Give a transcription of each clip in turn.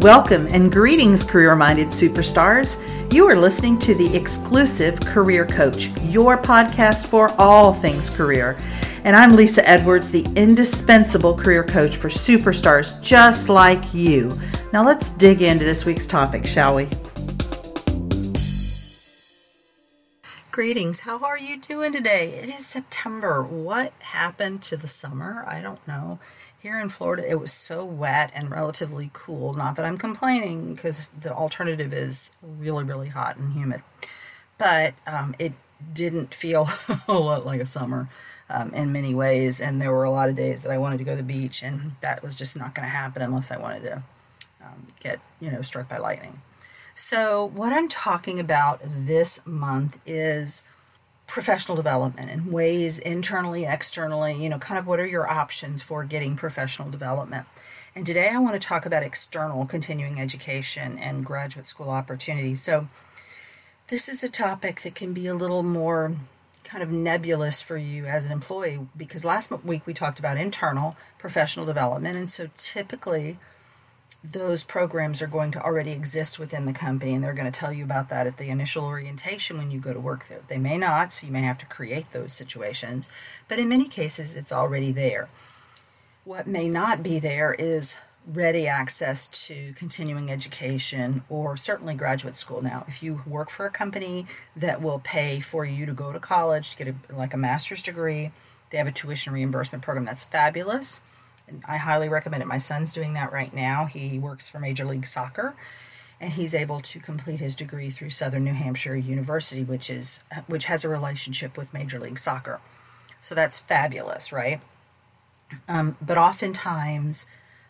Welcome and greetings, career minded superstars. You are listening to the exclusive Career Coach, your podcast for all things career. And I'm Lesa Edwards, the indispensable career coach for superstars just like you. Now let's dig into this week's topic, shall we? Greetings. How are you doing today? It is September. What happened to the summer? I don't know. Here in Florida, it was so wet and relatively cool. Not that I'm complaining because the alternative is really, really hot and humid. But um, it didn't feel a lot like a summer um, in many ways. And there were a lot of days that I wanted to go to the beach, and that was just not going to happen unless I wanted to um, get, you know, struck by lightning. So, what I'm talking about this month is professional development and ways internally, externally, you know, kind of what are your options for getting professional development. And today I want to talk about external continuing education and graduate school opportunities. So, this is a topic that can be a little more kind of nebulous for you as an employee because last week we talked about internal professional development. And so, typically, those programs are going to already exist within the company and they're going to tell you about that at the initial orientation when you go to work there. They may not, so you may have to create those situations, but in many cases it's already there. What may not be there is ready access to continuing education or certainly graduate school now. If you work for a company that will pay for you to go to college to get a, like a master's degree, they have a tuition reimbursement program that's fabulous I highly recommend it. My son's doing that right now. He works for Major League Soccer and he's able to complete his degree through Southern New Hampshire University, which is which has a relationship with Major League Soccer. So that's fabulous, right? Um, but oftentimes,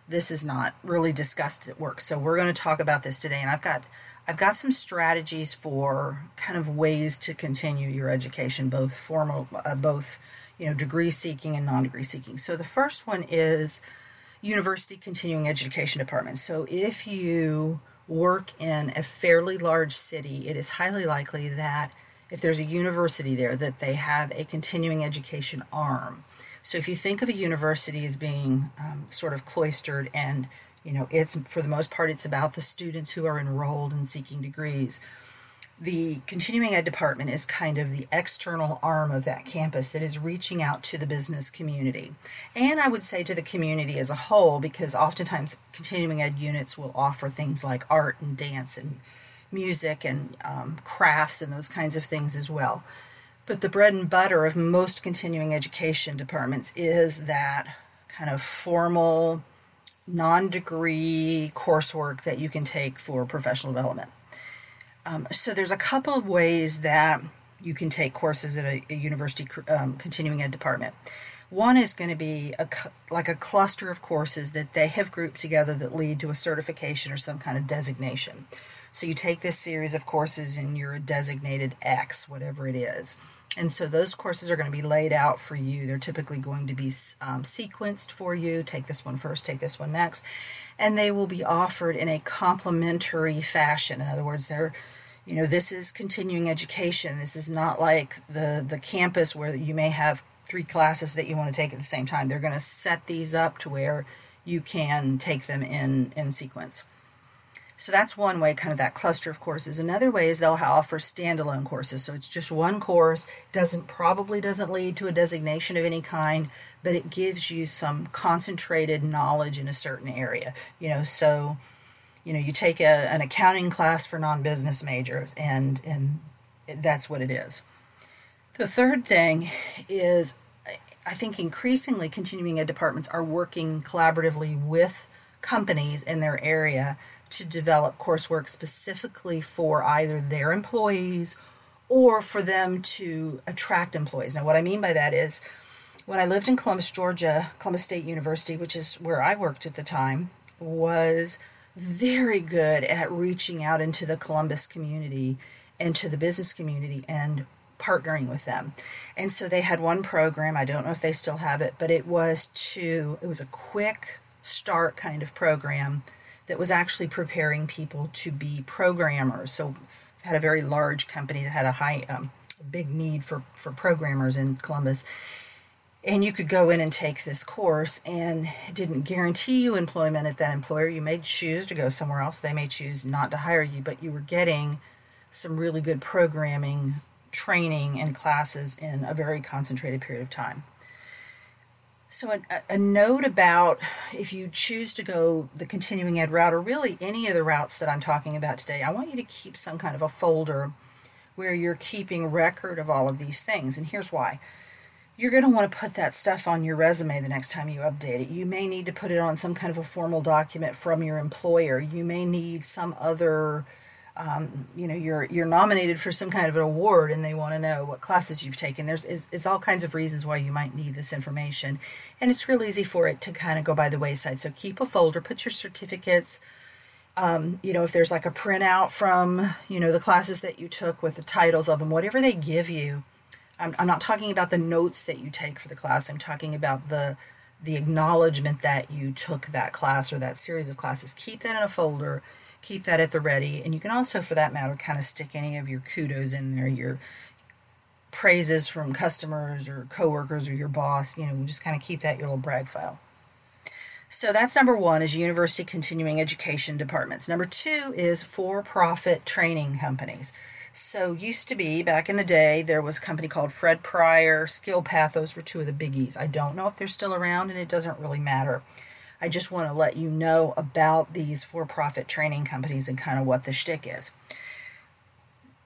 this is not really discussed at work. So we're going to talk about this today, and I've got I've got some strategies for kind of ways to continue your education, both formal, uh, both you know, degree seeking and non degree seeking. So the first one is university continuing education department. So if you work in a fairly large city, it is highly likely that if there's a university there, that they have a continuing education arm. So if you think of a university as being um, sort of cloistered and you know it's for the most part it's about the students who are enrolled and seeking degrees the continuing ed department is kind of the external arm of that campus that is reaching out to the business community. And I would say to the community as a whole, because oftentimes continuing ed units will offer things like art and dance and music and um, crafts and those kinds of things as well. But the bread and butter of most continuing education departments is that kind of formal, non degree coursework that you can take for professional development. Um, so there's a couple of ways that you can take courses at a, a university um, continuing ed department. One is going to be a, like a cluster of courses that they have grouped together that lead to a certification or some kind of designation. So you take this series of courses and you're a designated X, whatever it is. And so those courses are going to be laid out for you. They're typically going to be um, sequenced for you. Take this one first, take this one next. And they will be offered in a complementary fashion. In other words, they're you know this is continuing education this is not like the the campus where you may have three classes that you want to take at the same time they're going to set these up to where you can take them in in sequence so that's one way, kind of that cluster of courses. Another way is they'll offer standalone courses. So it's just one course, doesn't probably doesn't lead to a designation of any kind, but it gives you some concentrated knowledge in a certain area. You know, so you know, you take a, an accounting class for non-business majors and and that's what it is. The third thing is I think increasingly continuing ed departments are working collaboratively with companies in their area to develop coursework specifically for either their employees or for them to attract employees. Now, what I mean by that is when I lived in Columbus, Georgia, Columbus State University, which is where I worked at the time, was very good at reaching out into the Columbus community and to the business community and partnering with them. And so they had one program, I don't know if they still have it, but it was to it was a quick start kind of program that was actually preparing people to be programmers. So had a very large company that had a high, um, big need for, for programmers in Columbus. and you could go in and take this course and it didn't guarantee you employment at that employer you may choose to go somewhere else they may choose not to hire you but you were getting some really good programming training and classes in a very concentrated period of time so a, a note about if you choose to go the continuing ed route or really any of the routes that i'm talking about today i want you to keep some kind of a folder where you're keeping record of all of these things and here's why you're going to want to put that stuff on your resume the next time you update it. You may need to put it on some kind of a formal document from your employer. You may need some other, um, you know, you're you're nominated for some kind of an award, and they want to know what classes you've taken. There's it's, it's all kinds of reasons why you might need this information, and it's real easy for it to kind of go by the wayside. So keep a folder, put your certificates. Um, you know, if there's like a printout from, you know, the classes that you took with the titles of them, whatever they give you, I'm, I'm not talking about the notes that you take for the class. I'm talking about the the acknowledgement that you took that class or that series of classes. Keep that in a folder. Keep that at the ready, and you can also, for that matter, kind of stick any of your kudos in there, your praises from customers or coworkers or your boss. You know, just kind of keep that your little brag file. So that's number one is university continuing education departments. Number two is for-profit training companies. So used to be back in the day, there was a company called Fred Pryor, Skill Path. Those were two of the biggies. I don't know if they're still around, and it doesn't really matter. I just want to let you know about these for-profit training companies and kind of what the shtick is.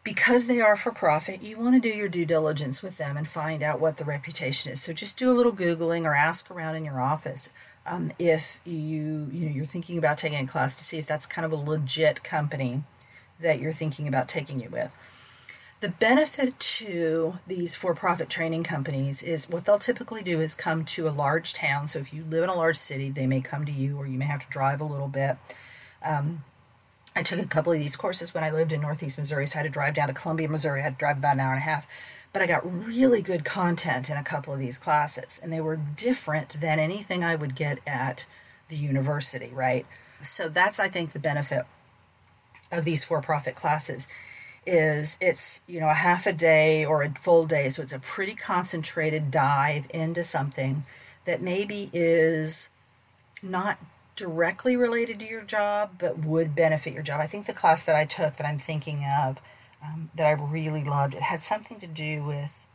Because they are for profit, you want to do your due diligence with them and find out what the reputation is. So just do a little googling or ask around in your office um, if you you know you're thinking about taking a class to see if that's kind of a legit company that you're thinking about taking it with. The benefit to these for profit training companies is what they'll typically do is come to a large town. So if you live in a large city, they may come to you, or you may have to drive a little bit. Um, I took a couple of these courses when I lived in Northeast Missouri, so I had to drive down to Columbia, Missouri. I had to drive about an hour and a half. But I got really good content in a couple of these classes, and they were different than anything I would get at the university, right? So that's, I think, the benefit of these for-profit classes is it's you know a half a day or a full day. So it's a pretty concentrated dive into something that maybe is not directly related to your job but would benefit your job. I think the class that i took that i'm thinking of um, that i really loved it had something to do with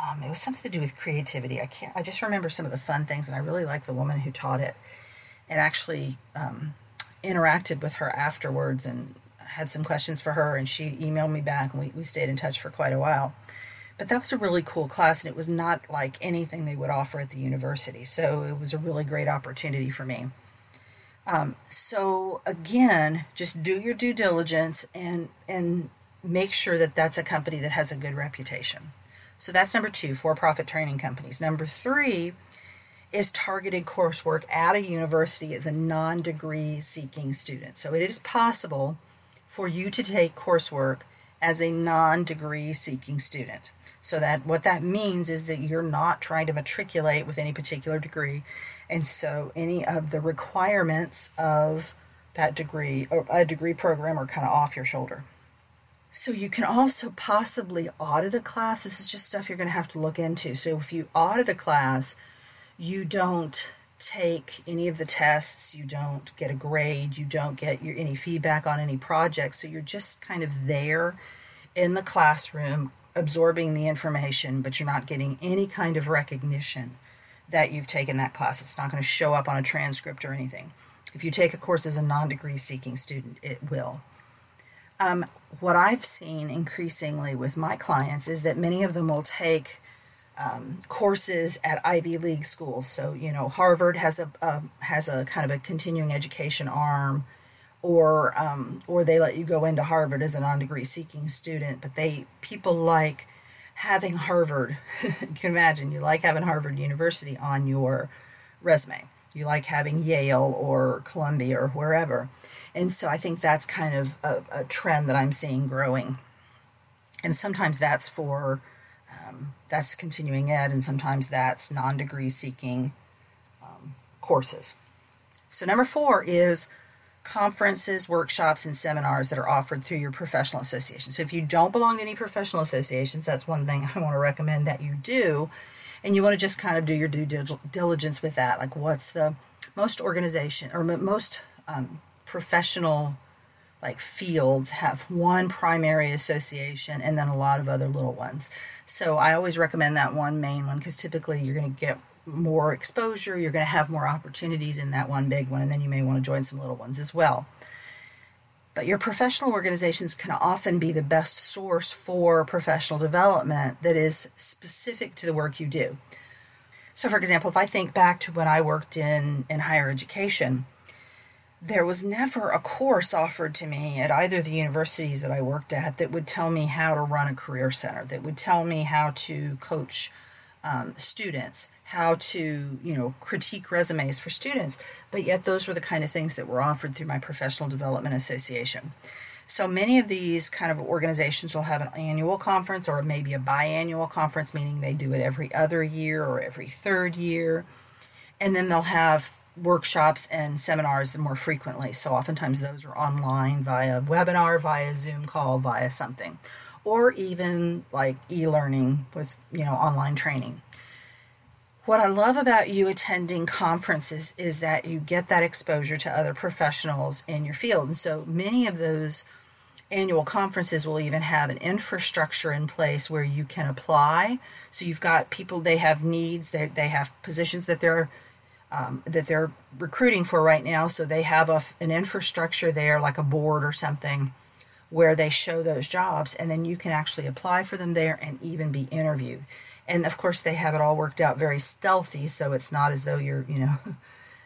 um, it was something to do with creativity. I can't i just remember some of the fun things and i really liked the woman who taught it and actually um, interacted with her afterwards and had some questions for her and she emailed me back and we, we stayed in touch for quite a while. But that was a really cool class and it was not like anything they would offer at the university. So it was a really great opportunity for me. Um, so again just do your due diligence and and make sure that that's a company that has a good reputation. So that's number two for-profit training companies. Number three is targeted coursework at a university as a non degree seeking student. So it is possible for you to take coursework as a non degree seeking student. So that what that means is that you're not trying to matriculate with any particular degree. And so any of the requirements of that degree or a degree program are kind of off your shoulder. So you can also possibly audit a class. This is just stuff you're going to have to look into. So if you audit a class, you don't take any of the tests, you don't get a grade, you don't get your, any feedback on any projects. So you're just kind of there in the classroom absorbing the information, but you're not getting any kind of recognition that you've taken that class. It's not going to show up on a transcript or anything. If you take a course as a non degree seeking student, it will. Um, what I've seen increasingly with my clients is that many of them will take um, courses at Ivy League schools. So you know, Harvard has a, a has a kind of a continuing education arm, or um, or they let you go into Harvard as a non-degree seeking student. But they people like having Harvard. you can imagine you like having Harvard University on your resume. You like having Yale or Columbia or wherever. And so I think that's kind of a, a trend that I'm seeing growing. And sometimes that's for um, that's continuing ed, and sometimes that's non degree seeking um, courses. So, number four is conferences, workshops, and seminars that are offered through your professional association. So, if you don't belong to any professional associations, that's one thing I want to recommend that you do. And you want to just kind of do your due diligence with that. Like, what's the most organization or most um, professional like fields have one primary association and then a lot of other little ones. So I always recommend that one main one because typically you're going to get more exposure, you're going to have more opportunities in that one big one, and then you may want to join some little ones as well. But your professional organizations can often be the best source for professional development that is specific to the work you do. So, for example, if I think back to when I worked in, in higher education, there was never a course offered to me at either of the universities that I worked at that would tell me how to run a career center, that would tell me how to coach um, students, how to, you know, critique resumes for students. But yet, those were the kind of things that were offered through my professional development association. So many of these kind of organizations will have an annual conference or maybe a biannual conference, meaning they do it every other year or every third year. And then they'll have workshops and seminars more frequently. So oftentimes those are online via webinar, via Zoom call, via something, or even like e-learning with, you know, online training. What I love about you attending conferences is that you get that exposure to other professionals in your field. And so many of those annual conferences will even have an infrastructure in place where you can apply. So you've got people, they have needs, they, they have positions that they're um, that they're recruiting for right now. So they have a, an infrastructure there, like a board or something, where they show those jobs, and then you can actually apply for them there and even be interviewed. And of course, they have it all worked out very stealthy, so it's not as though you're, you know,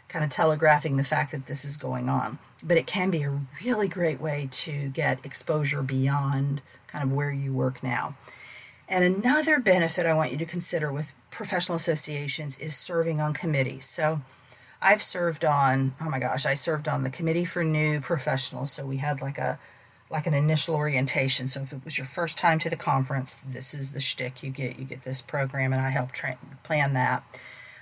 kind of telegraphing the fact that this is going on. But it can be a really great way to get exposure beyond kind of where you work now. And another benefit I want you to consider with professional associations is serving on committees. So I've served on, oh my gosh, I served on the committee for new professionals. So we had like a like an initial orientation. So if it was your first time to the conference, this is the shtick you get. You get this program, and I helped tra- plan that.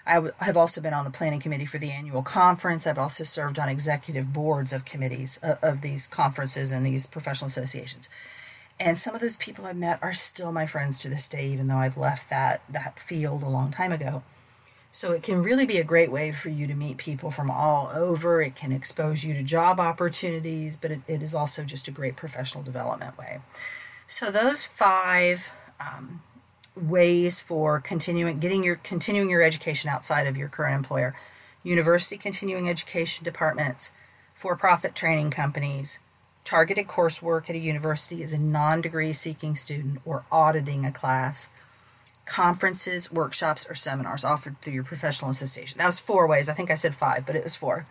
I w- have also been on the planning committee for the annual conference. I've also served on executive boards of committees uh, of these conferences and these professional associations. And some of those people I've met are still my friends to this day, even though I've left that, that field a long time ago. So it can really be a great way for you to meet people from all over. It can expose you to job opportunities, but it, it is also just a great professional development way. So those five um, ways for continuing getting your continuing your education outside of your current employer: university continuing education departments, for-profit training companies, targeted coursework at a university as a non degree seeking student or auditing a class, conferences, workshops, or seminars offered through your professional association. That was four ways. I think I said five, but it was four.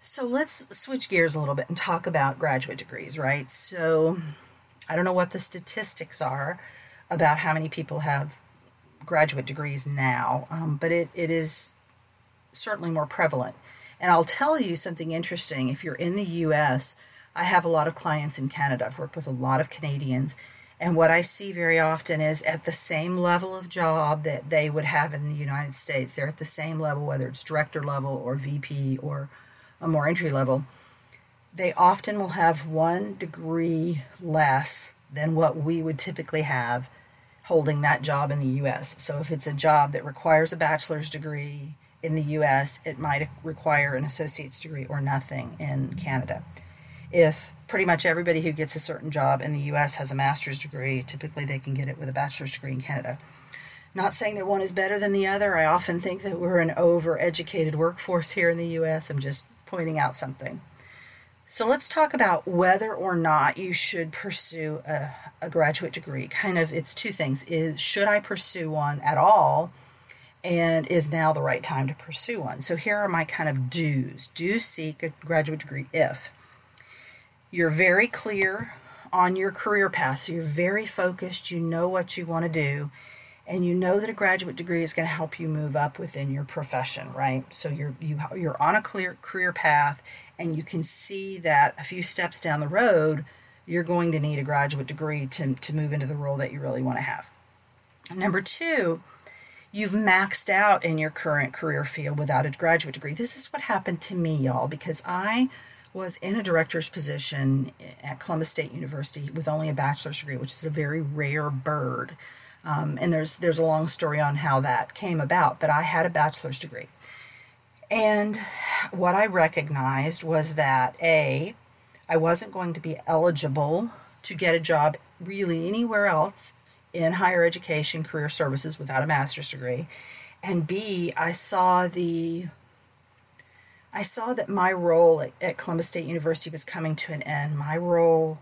So let's switch gears a little bit and talk about graduate degrees, right? So I don't know what the statistics are about how many people have graduate degrees now, um, but it, it is certainly more prevalent. And I'll tell you something interesting. If you're in the US, I have a lot of clients in Canada. I've worked with a lot of Canadians. And what I see very often is at the same level of job that they would have in the United States, they're at the same level, whether it's director level or VP or a more entry level. They often will have one degree less than what we would typically have holding that job in the US. So if it's a job that requires a bachelor's degree in the US, it might require an associate's degree or nothing in Canada if pretty much everybody who gets a certain job in the US has a master's degree, typically they can get it with a bachelor's degree in Canada. Not saying that one is better than the other. I often think that we're an overeducated workforce here in the US. I'm just pointing out something. So let's talk about whether or not you should pursue a, a graduate degree. Kind of, it's two things: is should I pursue one at all, and is now the right time to pursue one? So here are my kind of do's. Do seek a graduate degree if you're very clear on your career path. So you're very focused, you know what you want to do, and you know that a graduate degree is going to help you move up within your profession, right? So you're you you're on a clear career path and you can see that a few steps down the road you're going to need a graduate degree to, to move into the role that you really want to have. Number two, you've maxed out in your current career field without a graduate degree. This is what happened to me, y'all, because I was in a director's position at Columbus State University with only a bachelor's degree, which is a very rare bird. Um, and there's there's a long story on how that came about, but I had a bachelor's degree. And what I recognized was that A, I wasn't going to be eligible to get a job really anywhere else in higher education, career services without a master's degree. And B, I saw the I saw that my role at, at Columbus State University was coming to an end. My role,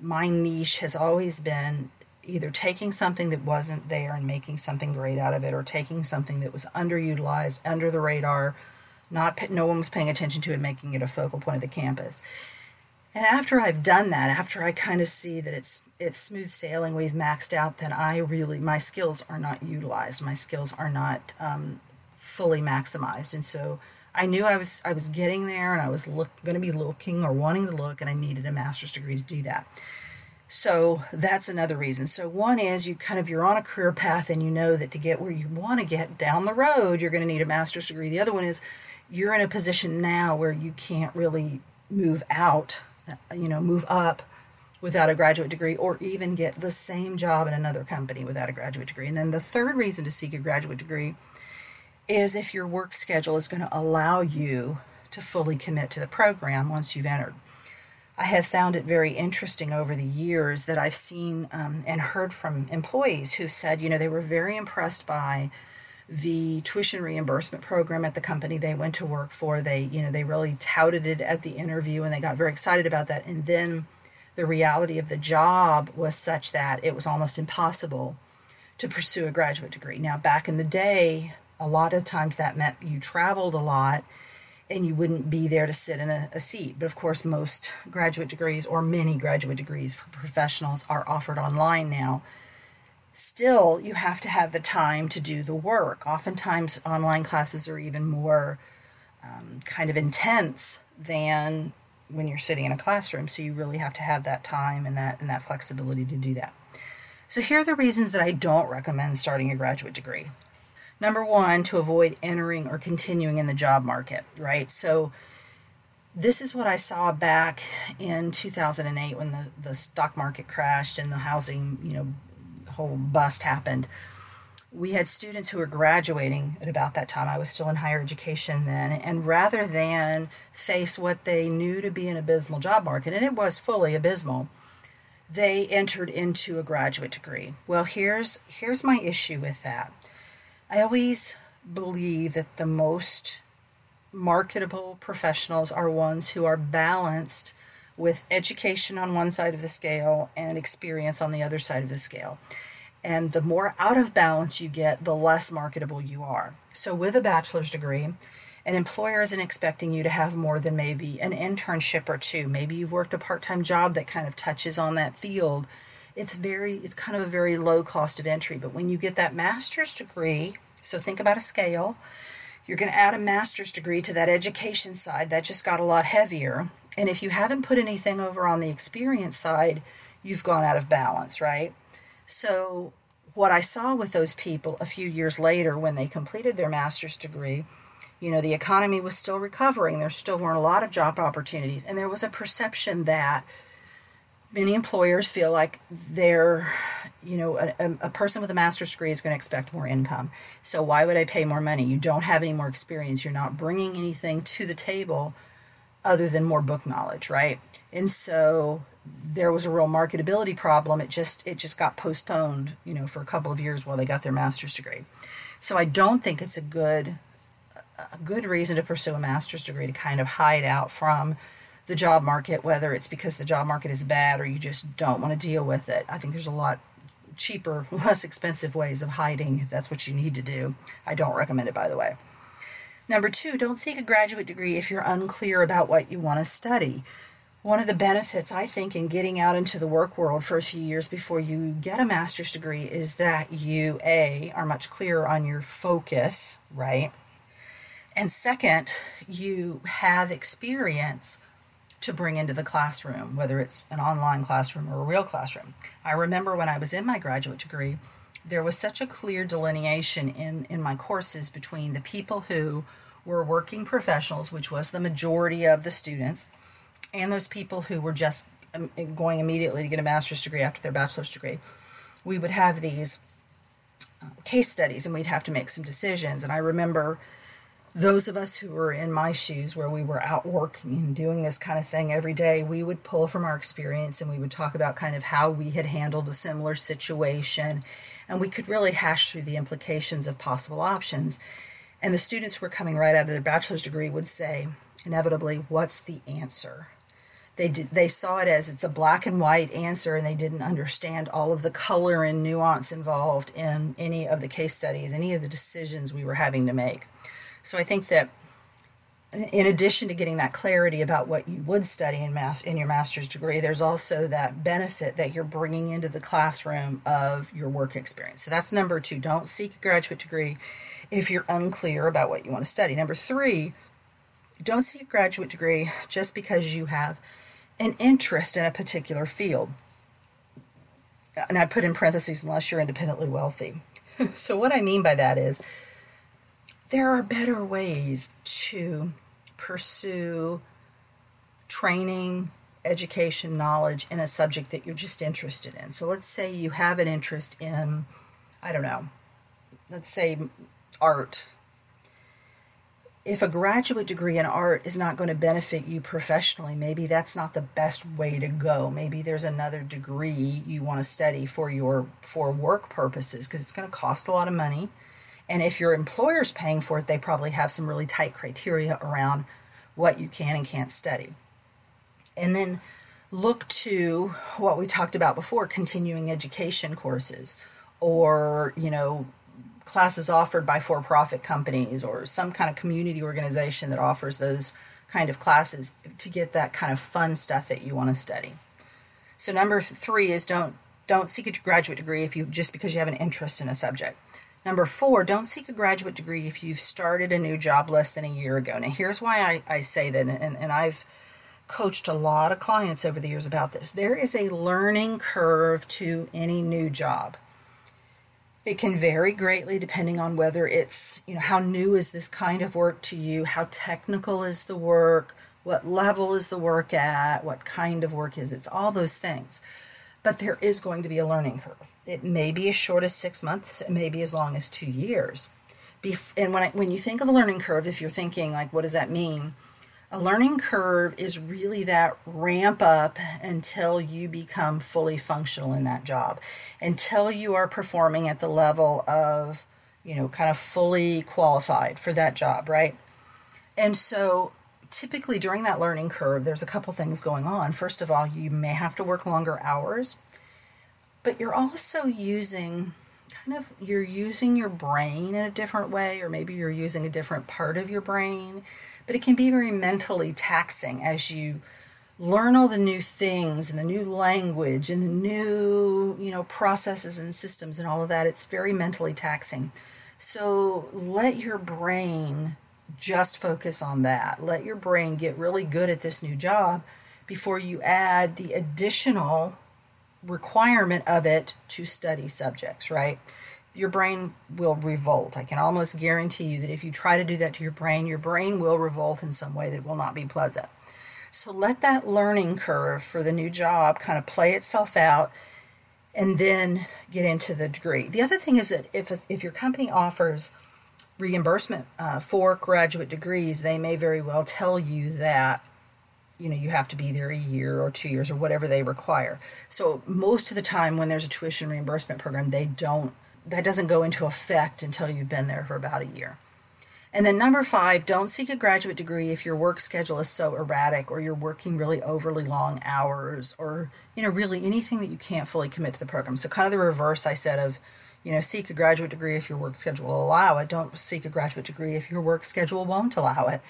my niche has always been either taking something that wasn't there and making something great out of it, or taking something that was underutilized, under the radar, not no one was paying attention to it, making it a focal point of the campus. And after I've done that, after I kind of see that it's it's smooth sailing, we've maxed out, then I really my skills are not utilized. My skills are not um, fully maximized, and so I knew I was I was getting there, and I was look going to be looking or wanting to look, and I needed a master's degree to do that. So that's another reason. So one is you kind of you're on a career path, and you know that to get where you want to get down the road, you're going to need a master's degree. The other one is you're in a position now where you can't really move out you know, move up without a graduate degree or even get the same job in another company without a graduate degree. And then the third reason to seek a graduate degree is if your work schedule is going to allow you to fully commit to the program once you've entered. I have found it very interesting over the years that I've seen um, and heard from employees who said, you know, they were very impressed by the tuition reimbursement program at the company they went to work for. They, you know, they really touted it at the interview and they got very excited about that. And then the reality of the job was such that it was almost impossible to pursue a graduate degree. Now, back in the day, a lot of times that meant you traveled a lot and you wouldn't be there to sit in a, a, seat. But of course, most graduate degrees or many graduate degrees for professionals are offered online now still you have to have the time to do the work. Oftentimes, online classes are even more um, kind of intense than when you're sitting in a classroom. So you really have to have that time and that and that flexibility to do that. So here are the reasons that I don't recommend starting a graduate degree. Number one, to avoid entering or continuing in the job market, right? So this is what I saw back in 2008 when the, the stock market crashed and the housing, you know, whole bust happened, we had students who were graduating at about that time. I was still in higher education then. And rather than face what they knew to be an abysmal job market, and it was fully abysmal, they entered into a graduate degree. Well, here's here's my issue with that. I always believe that the most marketable professionals are ones who are balanced with education on one side of the scale and experience on the other side of the scale. And the more out of balance you get, the less marketable you are. So, with a bachelor's degree, an employer isn't expecting you to have more than maybe an internship or two. Maybe you've worked a part time job that kind of touches on that field. It's very, it's kind of a very low cost of entry. But when you get that master's degree, so think about a scale, you're going to add a master's degree to that education side. That just got a lot heavier. And if you haven't put anything over on the experience side, you've gone out of balance, right? So, what I saw with those people a few years later when they completed their master's degree, you know, the economy was still recovering. There still weren't a lot of job opportunities. And there was a perception that many employers feel like they're, you know, a, a person with a master's degree is going to expect more income. So, why would I pay more money? You don't have any more experience. You're not bringing anything to the table other than more book knowledge, right? And so there was a real marketability problem. It just it just got postponed, you know, for a couple of years while they got their master's degree. So I don't think it's a good a good reason to pursue a master's degree to kind of hide out from the job market, whether it's because the job market is bad or you just don't want to deal with it. I think there's a lot cheaper, less expensive ways of hiding if that's what you need to do. I don't recommend it, by the way. Number two, don't seek a graduate degree if you're unclear about what you want to study. One of the benefits, I think, in getting out into the work world for a few years before you get a master's degree is that you, A, are much clearer on your focus, right? And second, you have experience to bring into the classroom, whether it's an online classroom or a real classroom. I remember when I was in my graduate degree, there was such a clear delineation in, in my courses between the people who were working professionals, which was the majority of the students, and those people who were just um, going immediately to get a master's degree after their bachelor's degree. We would have these uh, case studies and we'd have to make some decisions. And I remember those of us who were in my shoes where we were out working and doing this kind of thing every day, we would pull from our experience and we would talk about kind of how we had handled a similar situation. And we could really hash through the implications of possible options. And the students who were coming right out of their bachelor's degree would say, inevitably, what's the answer? They did they saw it as it's a black and white answer and they didn't understand all of the color and nuance involved in any of the case studies, any of the decisions we were having to make. So I think that in addition to getting that clarity about what you would study in mas- in your master's degree, there's also that benefit that you're bringing into the classroom of your work experience. So that's number two. Don't seek a graduate degree if you're unclear about what you want to study. Number three, don't seek a graduate degree just because you have an interest in a particular field. And I put in parentheses, unless you're independently wealthy. so, what I mean by that is there are better ways to pursue training, education, knowledge in a subject that you're just interested in. So, let's say you have an interest in, I don't know, let's say art if a graduate degree in art is not going to benefit you professionally, maybe that's not the best way to go. Maybe there's another degree you want to study for your for work purposes because it's going to cost a lot of money. And if your employer's paying for it, they probably have some really tight criteria around what you can and can't study. And then look to what we talked about before, continuing education courses or, you know, classes offered by for profit companies or some kind of community organization that offers those kind of classes to get that kind of fun stuff that you want to study. So number 3 is don't don't seek a graduate degree if you just because you have an interest in a subject. Number four, don't seek a graduate degree if you've started a new job less than a year ago. Now, here's why I, I say that, and, and I've coached a lot of clients over the years about this. There is a learning curve to any new job. It can vary greatly depending on whether it's, you know, how new is this kind of work to you, how technical is the work, what level is the work at, what kind of work is it. It's all those things. But there is going to be a learning curve. It may be as short as six months, it may be as long as two years. Bef- and when, I, when you think of a learning curve, if you're thinking, like, what does that mean? A learning curve is really that ramp up until you become fully functional in that job, until you are performing at the level of, you know, kind of fully qualified for that job, right? And so typically during that learning curve, there's a couple things going on. First of all, you may have to work longer hours, but you're also using kind of you're using your brain in a different way or maybe you're using a different part of your brain but it can be very mentally taxing as you learn all the new things and the new language and the new you know processes and systems and all of that. It's very mentally taxing. So let your brain just focus on that. Let your brain get really good at this new job before you add the additional requirement of it to study subjects right your brain will revolt. I can almost guarantee you that if you try to do that to your brain, your brain will revolt in some way that will not be pleasant. So let that learning curve for the new job kind of play itself out and then get into the degree. The other thing is that if, if your company offers reimbursement uh, for graduate degrees, they may very well tell you that you know you have to be there a year or two years or whatever they require. So most of the time when there's a tuition reimbursement program, they don't that doesn't go into effect until you've been there for about a year. And then number five, don't seek a graduate degree if your work schedule is so erratic or you're working really overly long hours or, you know, really anything that you can't fully commit to the program. So kind of the reverse I said of, you know, seek a graduate degree if your work schedule will allow it. Don't seek a graduate degree if your work schedule won't allow it.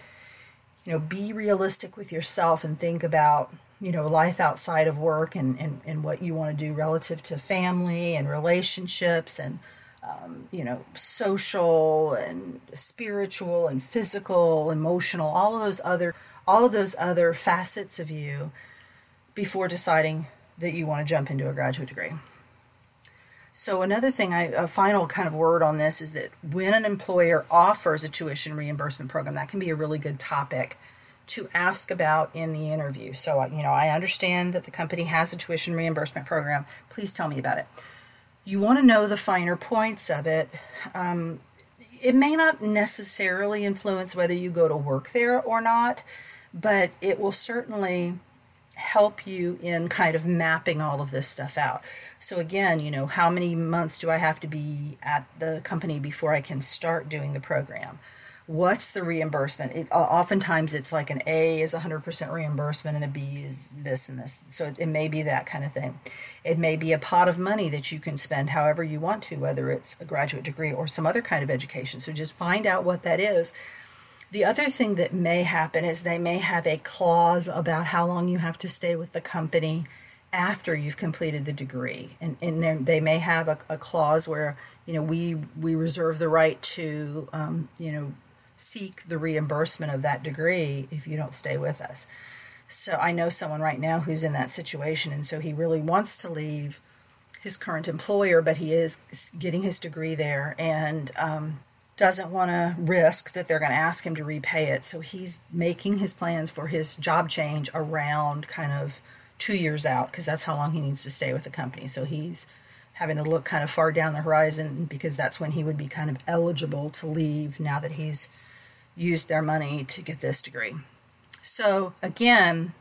You know, be realistic with yourself and think about, you know, life outside of work and, and, and what you want to do relative to family and relationships and, um, you know, social and spiritual and physical, emotional, all of those other, all of those other facets of you before deciding that you want to jump into a graduate degree. So another thing, I, a final kind of word on this is that when an employer offers a tuition reimbursement program, that can be a really good topic to ask about in the interview. So, you know, I understand that the company has a tuition reimbursement program. Please tell me about it. You want to know the finer points of it. Um, it may not necessarily influence whether you go to work there or not, but it will certainly help you in kind of mapping all of this stuff out. So again, you know, how many months do I have to be at the company before I can start doing the program? What's the reimbursement? It, oftentimes it's like an A is 100% reimbursement and a B is this and this. So it, it may be that kind of thing. It may be a pot of money that you can spend however you want to, whether it's a graduate degree or some other kind of education. So just find out what that is the other thing that may happen is they may have a clause about how long you have to stay with the company after you've completed the degree. And, and then they may have a, a clause where, you know, we, we reserve the right to, um, you know, seek the reimbursement of that degree if you don't stay with us. So I know someone right now who's in that situation, and so he really wants to leave his current employer, but he is getting his degree there, and um, doesn't want to risk that they're going to ask him to repay it. So he's making his plans for his job change around kind of two years out because that's how long he needs to stay with the company. So he's having to look kind of far down the horizon because that's when he would be kind of eligible to leave now that he's used their money to get this degree. So again,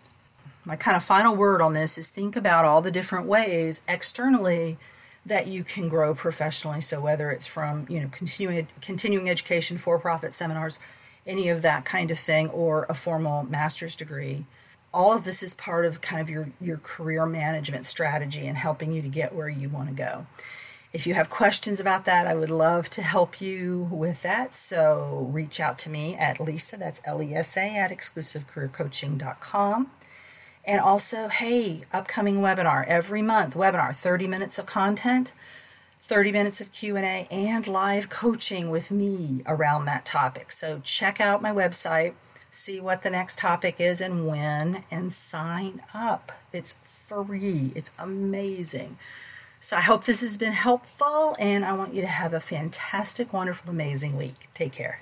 my kind of final word on this is think about all the different ways externally that you can grow professionally. So whether it's from you know continuing continuing education, for-profit seminars, any of that kind of thing, or a formal master's degree, all of this is part of kind of your your career management strategy and helping you to get where you want to go. If you have questions about that, I would love to help you with that. So reach out to me at Lesa, that's L E S A, at exclusivecareercoaching.com. And also, hey, upcoming webinar every month, webinar, 30 minutes of content, 30 minutes of Q&A and live coaching with me around that topic. So check out my website, see what the next topic is and when and sign up. It's free. It's amazing. So I hope this has been helpful and I want you to have a fantastic, wonderful, amazing week. Take care.